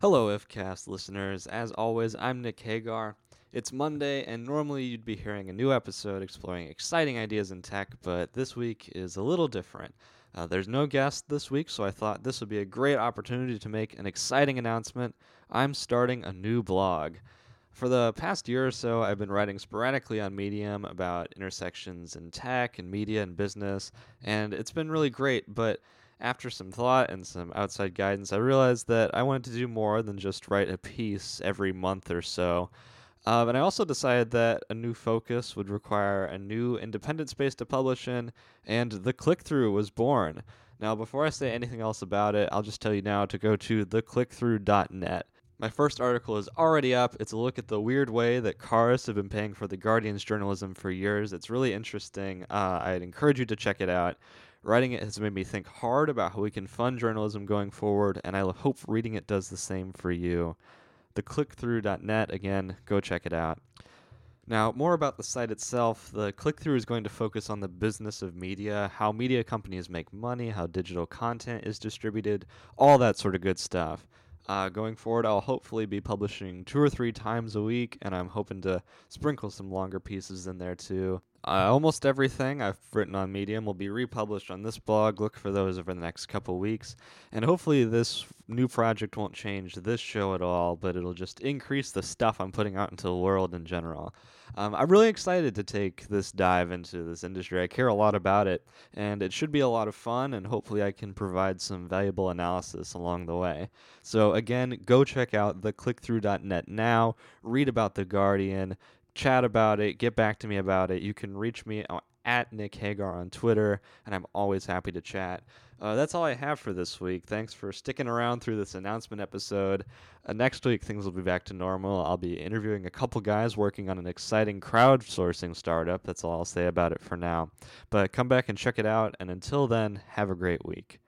Hello, IFCast listeners. As always, I'm Nick Hagar. It's Monday, and normally you'd be hearing a new episode exploring exciting ideas in tech, but this week is a little different. Uh, there's no guest this week, so I thought this would be a great opportunity to make an exciting announcement. I'm starting a new blog. For the past year or so, I've been writing sporadically on Medium about intersections in tech and media and business, and it's been really great, but after some thought and some outside guidance, I realized that I wanted to do more than just write a piece every month or so. Um, and I also decided that a new focus would require a new independent space to publish in, and the click through was born. Now, before I say anything else about it, I'll just tell you now to go to theclickthrough.net. My first article is already up. It's a look at the weird way that cars have been paying for the Guardian's journalism for years. It's really interesting. Uh, I'd encourage you to check it out. Writing it has made me think hard about how we can fund journalism going forward, and I hope reading it does the same for you. The clickthrough.net, again, go check it out. Now, more about the site itself. The clickthrough is going to focus on the business of media, how media companies make money, how digital content is distributed, all that sort of good stuff. Uh, going forward, I'll hopefully be publishing two or three times a week, and I'm hoping to sprinkle some longer pieces in there too. Uh, almost everything I've written on Medium will be republished on this blog. Look for those over the next couple weeks. And hopefully, this new project won't change this show at all, but it'll just increase the stuff I'm putting out into the world in general. Um, I'm really excited to take this dive into this industry. I care a lot about it, and it should be a lot of fun, and hopefully, I can provide some valuable analysis along the way. So, again, go check out theclickthrough.net now, read about The Guardian chat about it, get back to me about it. You can reach me at Nick Hagar on Twitter, and I'm always happy to chat. Uh, that's all I have for this week. Thanks for sticking around through this announcement episode. Uh, next week, things will be back to normal. I'll be interviewing a couple guys working on an exciting crowdsourcing startup. That's all I'll say about it for now. But come back and check it out, and until then, have a great week.